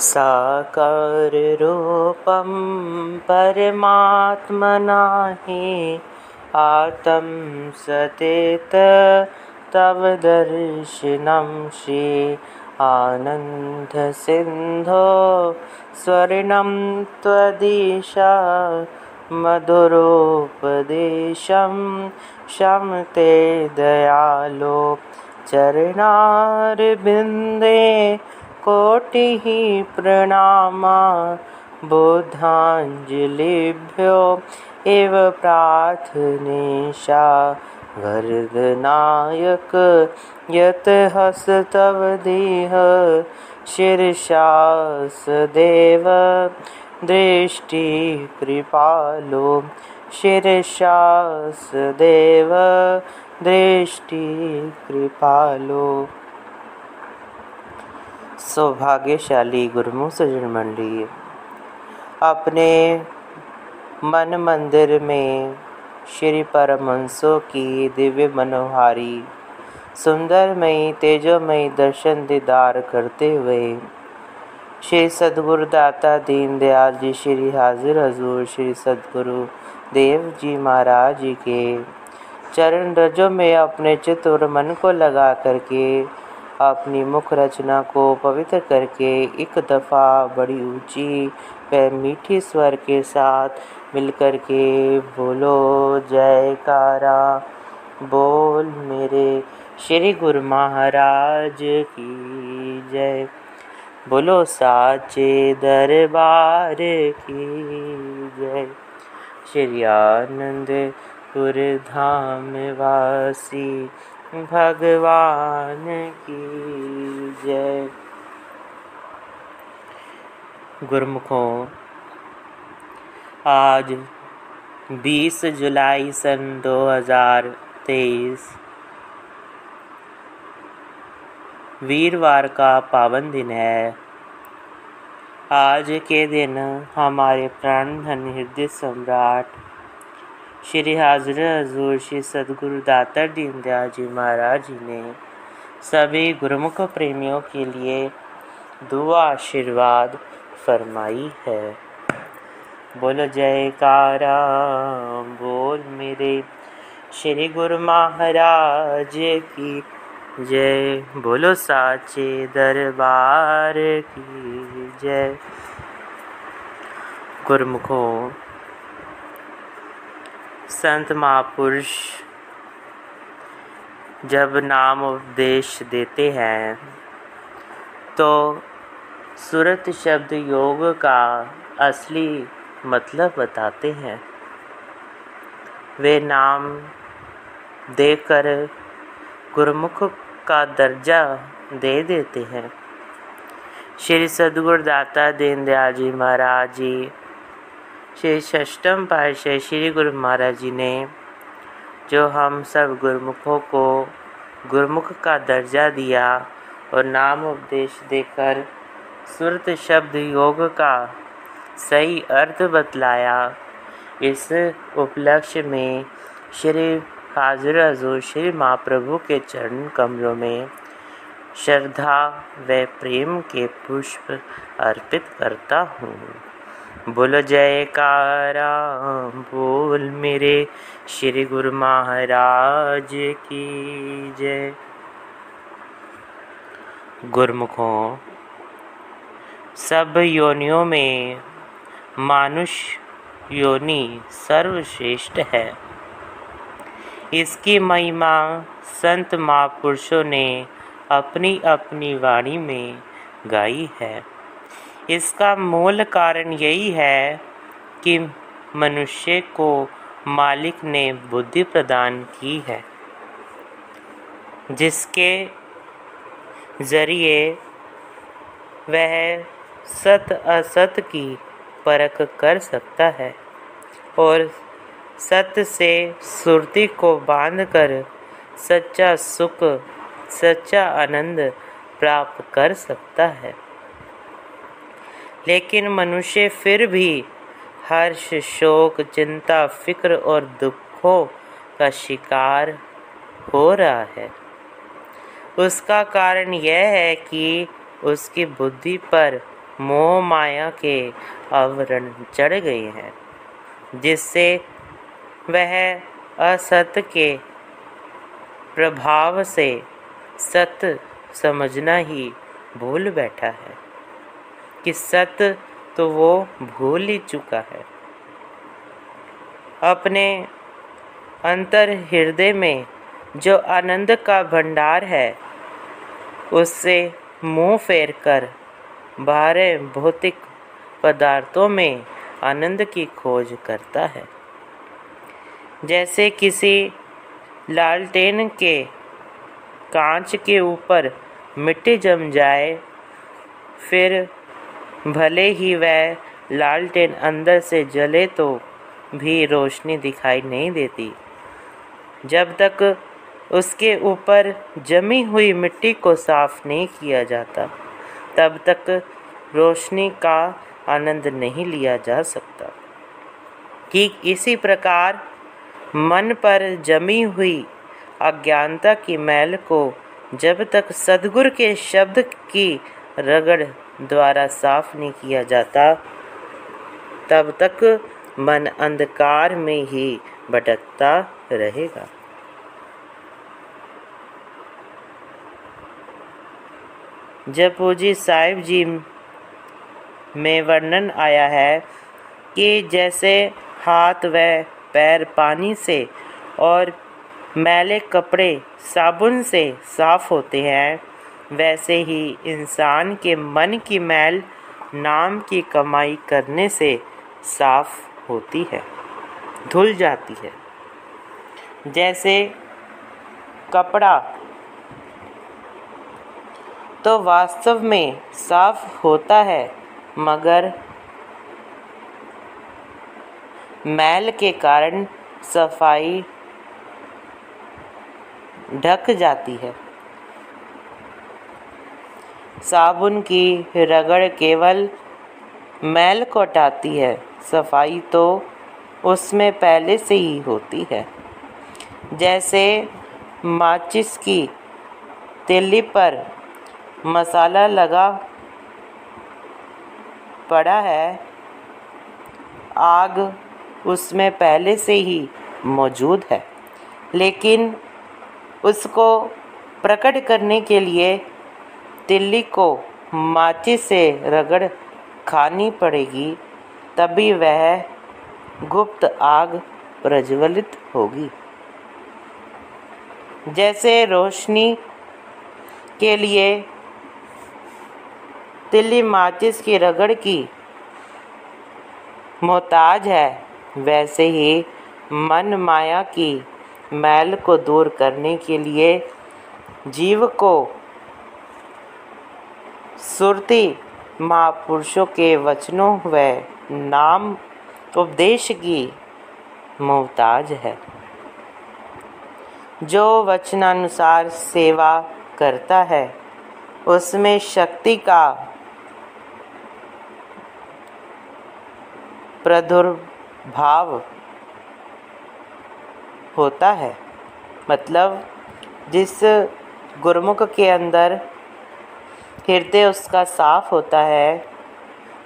साकाररूपं परमात्मना हि आतं सतेत तव दर्शनं श्री आनन्दसिन्धो स्वर्णं त्वदिशा मधुरोपदेशं शं ते दयालो चरणारविन्दे कोटिः प्रणामा। बुद्धाञ्जलिभ्यो एव प्रार्थनेशा। वरदनायक यत् हस्तव देह। शीर्षासदेव दृष्टिकृपालो शीर्षासदेव दृष्टिकृपालो सौभाग्यशाली गुरुमुख सज्जन मंडी अपने मन मंदिर में श्री परमहंसों की दिव्य मनोहारी, सुंदरमयी, तेजोमयी दर्शन दीदार करते हुए श्री सदगुरु दाता दीन दयाल जी, श्री हाजिर हजूर, श्री सदगुरु देव जी महाराज जी के चरण रजों में अपने चित्त और मन को लगा करके अपनी मुख रचना को पवित्र करके एक दफ़ा बड़ी ऊँची व मीठी स्वर के साथ मिलकर के बोलो, जयकारा। बोल मेरे श्री गुरु महाराज की जय। बोलो साचे दरबार की जय। श्री आनंदपुर धाम वासी भगवान की जय। गुरमुखों, आज 20 जुलाई सन 2023 वीरवार का पावन दिन है। आज के दिन हमारे प्राण धन हृदय सम्राट श्री हाजर हजूर श्री सदगुरु दाता दीनदयाल जी महाराज जी ने सभी गुरुमुख प्रेमियों के लिए दुआ आशीर्वाद फरमाई है। बोलो, जयकारा, बोल मेरे श्री गुरु महाराज की। जय, बोलो साचे दरबार की। जय। गुरमुखों संत महापुरुष जब नाम उपदेश देते हैं तो सुरत शब्द योग का असली मतलब बताते हैं। वे नाम देकर गुरुमुख का दर्जा दे देते हैं। श्री सदगुरुदाता दीनदयाल जी महाराज जी श्री षष्टम पातशाह श्री गुरु महाराज जी ने, जो हम सब गुरुमुखों को गुरुमुख का दर्जा दिया और नाम उपदेश देकर सुरत शब्द योग का सही अर्थ बतलाया, इस उपलक्ष्य में श्री हाजिर हजूर श्री महाप्रभु के चरण कमलों में श्रद्धा व प्रेम के पुष्प अर्पित करता हूँ। बोलो जयकारा बोल मेरे श्री गुरु महाराज की जय। गुरमुखों, सब योनियों में मानुष योनि सर्वश्रेष्ठ है। इसकी महिमा संत महापुरुषों ने अपनी अपनी वाणी में गाई है। इसका मूल कारण यही है कि मनुष्य को मालिक ने बुद्धि प्रदान की है, जिसके ज़रिए वह सत असत की परख कर सकता है और सत्य से सुरती को बांधकर सच्चा सुख, सच्चा आनंद प्राप्त कर सकता है। लेकिन मनुष्य फिर भी हर्ष, शोक, चिंता, फ़िक्र और दुखों का शिकार हो रहा है। उसका कारण यह है कि उसकी बुद्धि पर मोह माया के आवरण चढ़ गए हैं, जिससे वह असत्य के प्रभाव से सत्य समझना ही भूल बैठा है। कि सत्य तो वो भूल ही चुका है। अपने अंतर हृदय में जो आनंद का भंडार है, उससे मुँह फेर कर बाहर भौतिक पदार्थों में आनंद की खोज करता है। जैसे किसी लालटेन के कांच के ऊपर मिट्टी जम जाए, फिर भले ही वह लालटेन अंदर से जले तो भी रोशनी दिखाई नहीं देती। जब तक उसके ऊपर जमी हुई मिट्टी को साफ़ नहीं किया जाता, तब तक रोशनी का आनंद नहीं लिया जा सकता। ठीक इसी प्रकार मन पर जमी हुई अज्ञानता की मैल को जब तक सदगुरु के शब्द की रगड़ द्वारा साफ़ नहीं किया जाता। तब तक मन अंधकार में ही भटकता रहेगा। जब पूजी साहिब जी में वर्णन आया है कि जैसे हाथ व पैर पानी से और मैले कपड़े साबुन से साफ़ होते हैं वैसे ही इंसान के मन की मैल नाम की कमाई करने से साफ़ होती है, धुल जाती है। जैसे कपड़ा तो वास्तव में साफ़ होता है, मगर मैल के कारण सफ़ाई ढक जाती है। साबुन की रगड़ केवल मैल को हटाती है, सफ़ाई तो उसमें पहले से ही होती है। जैसे माचिस की तिल्ली पर मसाला लगा पड़ा है, आग उसमें पहले से ही मौजूद है। लेकिन उसको प्रकट करने के लिए तिल्ली को माचिस से रगड़ खानी पड़ेगी, तभी वह गुप्त आग प्रज्वलित होगी। जैसे रोशनी के लिए तिल्ली माचिस की रगड़ की मोहताज है, वैसे ही मन माया की मैल को दूर करने के लिए जीव को सुरती महापुरुषों के वचनों व नाम उपदेश की मोहताज है। जो वचनानुसार सेवा करता है, उसमें शक्ति का प्रदुर्भाव होता है। मतलब जिस गुरमुख के अंदर हृदय उसका साफ़ होता है,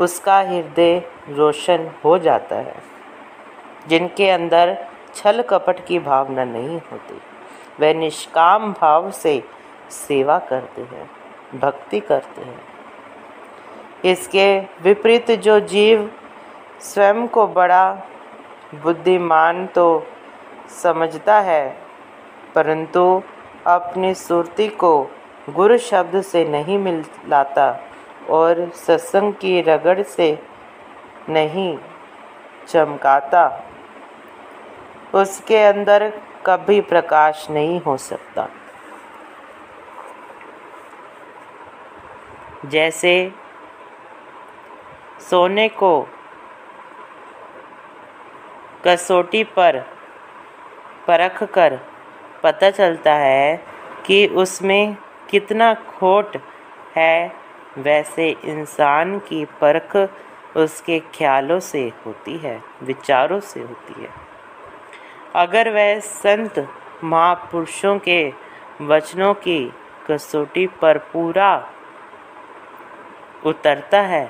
उसका हृदय रोशन हो जाता है। जिनके अंदर छल कपट की भावना नहीं होती, वे निष्काम भाव से सेवा करते हैं, भक्ति करते हैं। इसके विपरीत जो जीव स्वयं को बड़ा बुद्धिमान तो समझता है, परंतु अपनी सुरती को गुरु शब्द से नहीं मिलाता और सत्संग की रगड़ से नहीं चमकाता। उसके अंदर कभी प्रकाश नहीं हो सकता। जैसे सोने को कसौटी पर परख कर पता चलता है कि उसमें कितना खोट है वैसे इंसान की परख उसके ख्यालों से होती है, विचारों से होती है। अगर वह संत महापुरुषों के वचनों की कसौटी पर पूरा उतरता है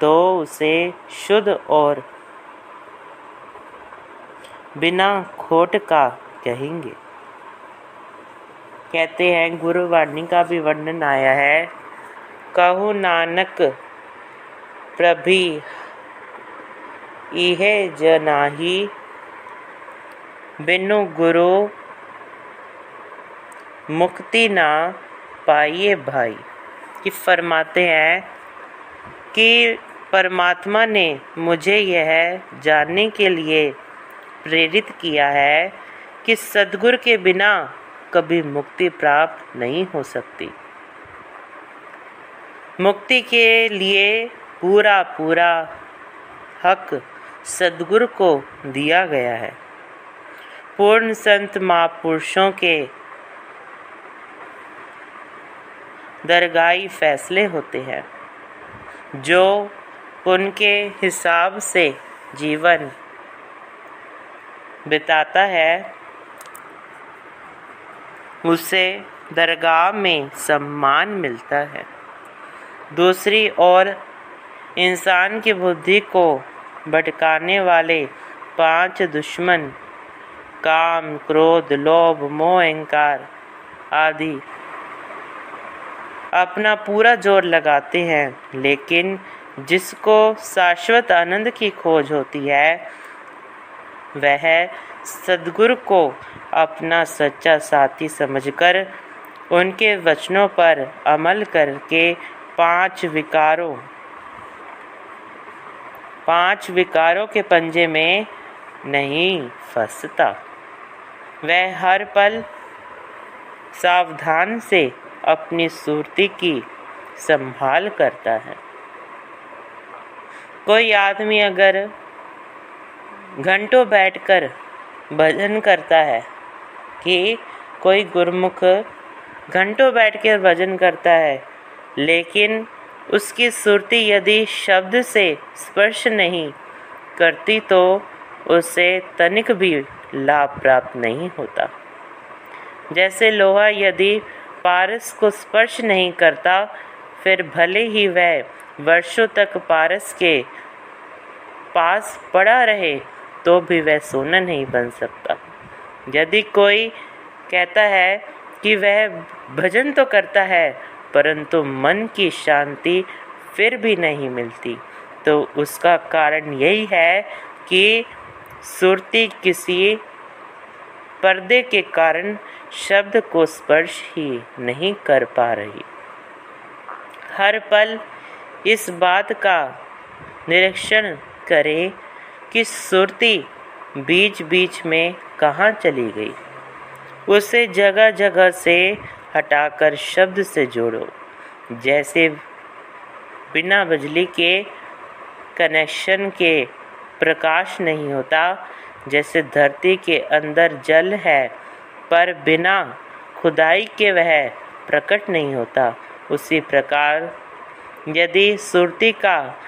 तो उसे शुद्ध और बिना खोट का कहेंगे। कहते हैं, गुरुवाणी का भी वर्णन आया है। कहु नानक प्रभि, इह जनाही, बिनु गुरु मुक्ति ना पाइए भाई। कि फरमाते हैं कि परमात्मा ने मुझे यह जानने के लिए प्रेरित किया है कि सदगुरु के बिना कभी मुक्ति प्राप्त नहीं हो सकती। मुक्ति के लिए पूरा पूरा हक सदगुरु को दिया गया है। पूर्ण संत महापुरुषों के दरगाही फैसले होते हैं, जो उनके हिसाब से जीवन बिताता है। उसे दरगाह में सम्मान मिलता है। दूसरी ओर, इंसान की बुद्धि को भटकाने वाले पाँच दुश्मन, काम, क्रोध, लोभ, मोह, अहंकार आदि अपना पूरा ज़ोर लगाते हैं। लेकिन जिसको शाश्वत आनंद की खोज होती है, वह सदगुरु को अपना सच्चा साथी समझकर उनके वचनों पर अमल करके पाँच विकारों पाँच विकारों के पंजे में नहीं फंसता। वह हर पल सावधान से अपनी सूरती की संभाल करता है। कोई आदमी अगर घंटों बैठकर भजन करता है कि कोई गुरमुख घंटों बैठ कर भजन करता है, लेकिन उसकी सुरती यदि शब्द से स्पर्श नहीं करती तो उसे तनिक भी लाभ प्राप्त नहीं होता। जैसे लोहा यदि पारस को स्पर्श नहीं करता, फिर भले ही वह वर्षों तक पारस के पास पड़ा रहे तो भी वह सोना नहीं बन सकता। यदि कोई कहता है कि वह भजन तो करता है, परंतु मन की शांति फिर भी नहीं मिलती तो उसका कारण यही है कि सुरती किसी पर्दे के कारण शब्द को स्पर्श ही नहीं कर पा रही। हर पल इस बात का निरीक्षण करें कि सुरती बीच बीच में कहाँ चली गई? उसे जगह जगह से हटाकर शब्द से जोड़ो, जैसे बिना बिजली के कनेक्शन के प्रकाश नहीं होता, जैसे धरती के अंदर जल है, पर बिना खुदाई के वह प्रकट नहीं होता। उसी प्रकार यदि सुरती का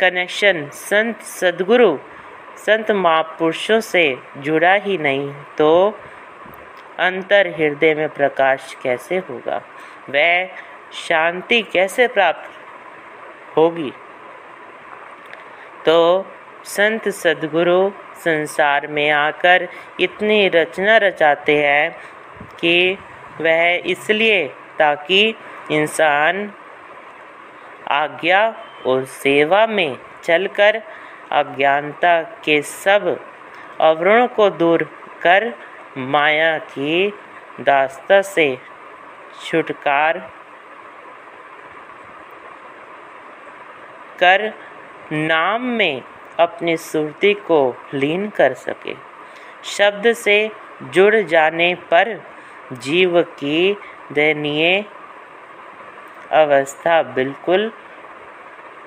कनेक्शन संत सदगुरु, संत महापुरुषों से जुड़ा ही नहीं तो अंतर हृदय में प्रकाश कैसे होगा? वह शांति कैसे प्राप्त होगी? तो संत सदगुरु संसार में आकर इतनी रचना रचाते हैं कि वह इसलिए ताकि इंसान आज्ञा और सेवा में चलकर अज्ञानता के सब अवरणों को दूर कर माया की दास्ता से छुटकार कर नाम में अपनी सुरती को लीन कर सके। शब्द से जुड़ जाने पर जीव की दयनीय अवस्था बिल्कुल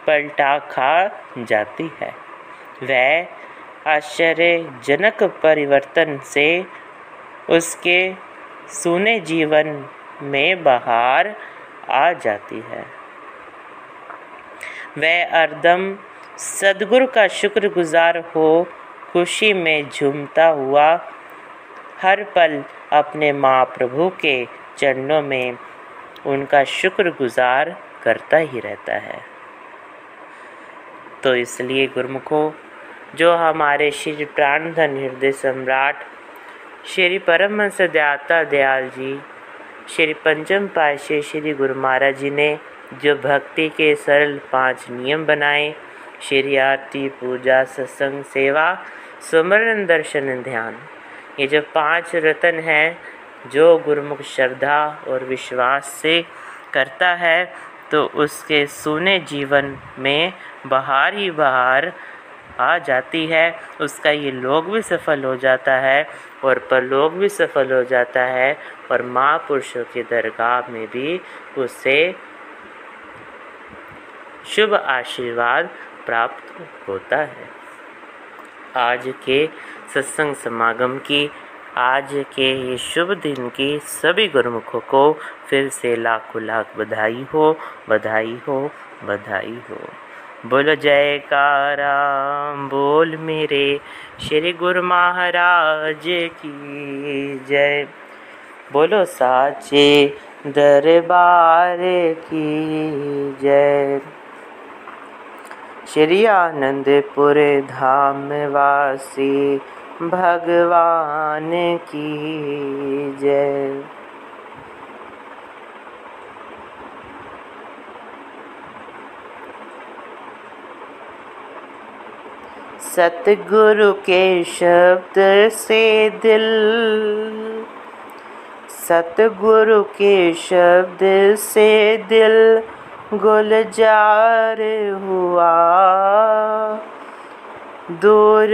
पलटा खा जाती है। वह आश्चर्यजनक परिवर्तन से उसके सुने जीवन में बाहर आ जाती है। वह अर्दम सदगुरु का शुक्रगुजार हो, खुशी में झूमता हुआ, हर पल अपने माँ प्रभु के चरणों में उनका शुक्रगुजार करता ही रहता है। तो इसलिए गुरुमुखों, जो हमारे श्री प्राण धन हृदय सम्राट श्री परमहंस दयाता दयाल जी, श्री पंचम पाशे श्री गुरु महाराज जी ने जो भक्ति के सरल पाँच नियम बनाए, श्री आरती पूजा, सत्संग, सेवा, सुमरण, दर्शन, ध्यान, ये जो पाँच रतन हैं, जो गुरुमुख श्रद्धा और विश्वास से करता है तो उसके सुने जीवन में बहार ही बाहर आ जाती है। उसका ये लोग भी सफल हो जाता है और परलोक भी सफल हो जाता है और महापुरुषों के दरगाह में भी उसे शुभ आशीर्वाद प्राप्त होता है। आज के सत्संग समागम की, आज के ये शुभ दिन की सभी गुरुमुखों को फिर से लाखों लाख बधाई हो बधाई हो बधाई हो। बोलो जयकारा बोल मेरे श्री गुरु महाराज की जय। बोलो साचे दरबार की जय। श्री आनंदपुर धाम वासी भगवान की जय। सतगुरु के शब्द से दिल। सतगुरु के शब्द से दिल गुलजार हुआ। दूर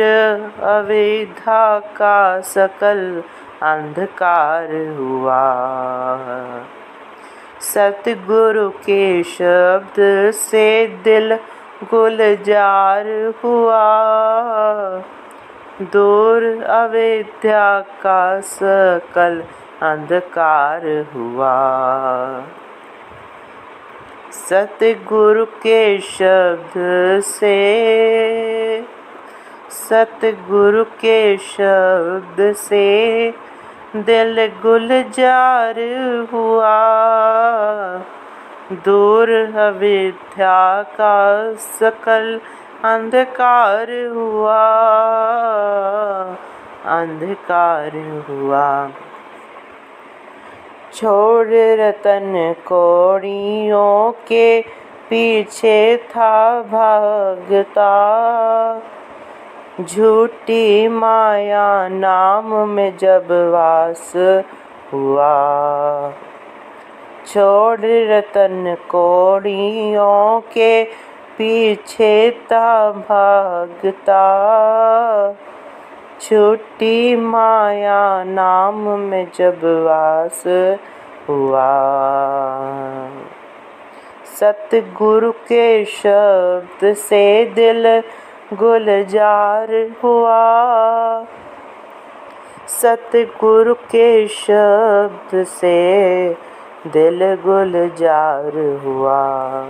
अविधा का सकल अंधकार हुआ। सतगुरु के शब्द से दिल गुलजार हुआ। दूर अविद्या का सकल अंधकार हुआ। सतगुरु के शब्द से, सतगुरु के शब्द से दिल गुलजार हुआ। दूर अविद्या का सकल अंधकार हुआ। अंधकार हुआ। छोड़ रतन कोड़ियों के पीछे था भागता। झूठी माया नाम में जब वास हुआ। छोड़ रतन कोड़ियों के पीछे था भागता। छुट्टी माया नाम में जब वास हुआ। सतगुरु के शब्द से दिल गुलजार हुआ। सतगुरु के शब्द से दिल गुलजार हुआ।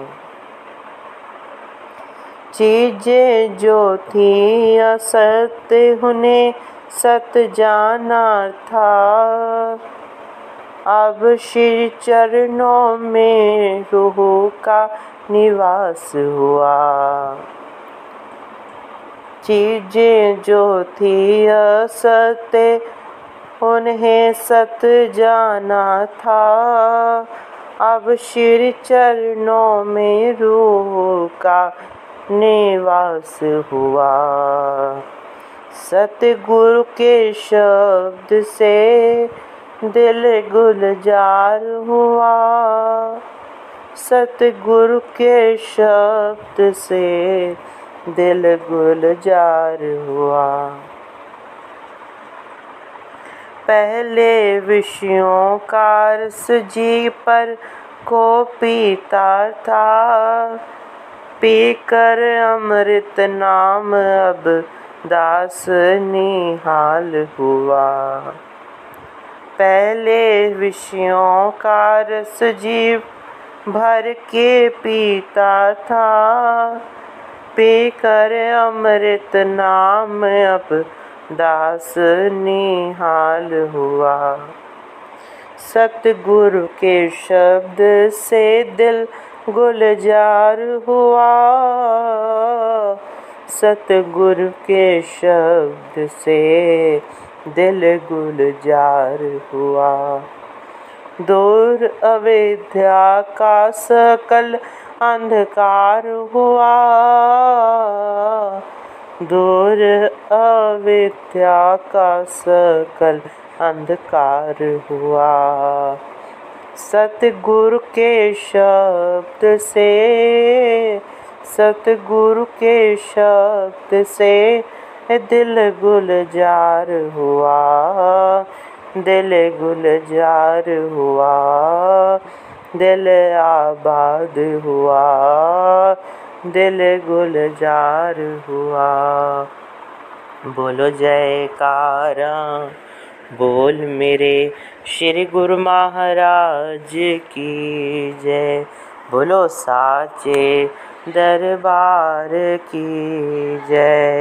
चीज़ें जो थी असत्य, उन्हें सत जाना था। अब श्री चरणों में रूह का निवास हुआ। चीज़ें जो थी असत्य उन्हें सत जाना था। अब श्री चरणों में रूह का निवास हुआ। सतगुरु के शब्द से दिल गुलजार हुआ। सतगुरु के शब्द से दिल गुलजार हुआ। पहले विषयों का रस जी पर को पीता था। पीकर अमृत नाम अब दास निहाल हुआ। पहले विषयों का रस जीव भर के पीता था। पीकर अमृत नाम अब दास निहाल हुआ। सतगुरु के शब्द से दिल गुलजार हुआ। सतगुरु के शब्द से दिल गुलजार हुआ। दूर अविद्या का सकल अंधकार हुआ। दूर अविद्या का सकल अंधकार हुआ। सतगुरु के शब्द से, सतगुरु के शब्द से दिल गुलजार हुआ। दिल गुलजार हुआ। दिल आबाद हुआ। दिल गुलजार हुआ। बोलो जयकारा, बोल मेरे श्री गुरु महाराज की जय। बोलो साचे दरबार की जय।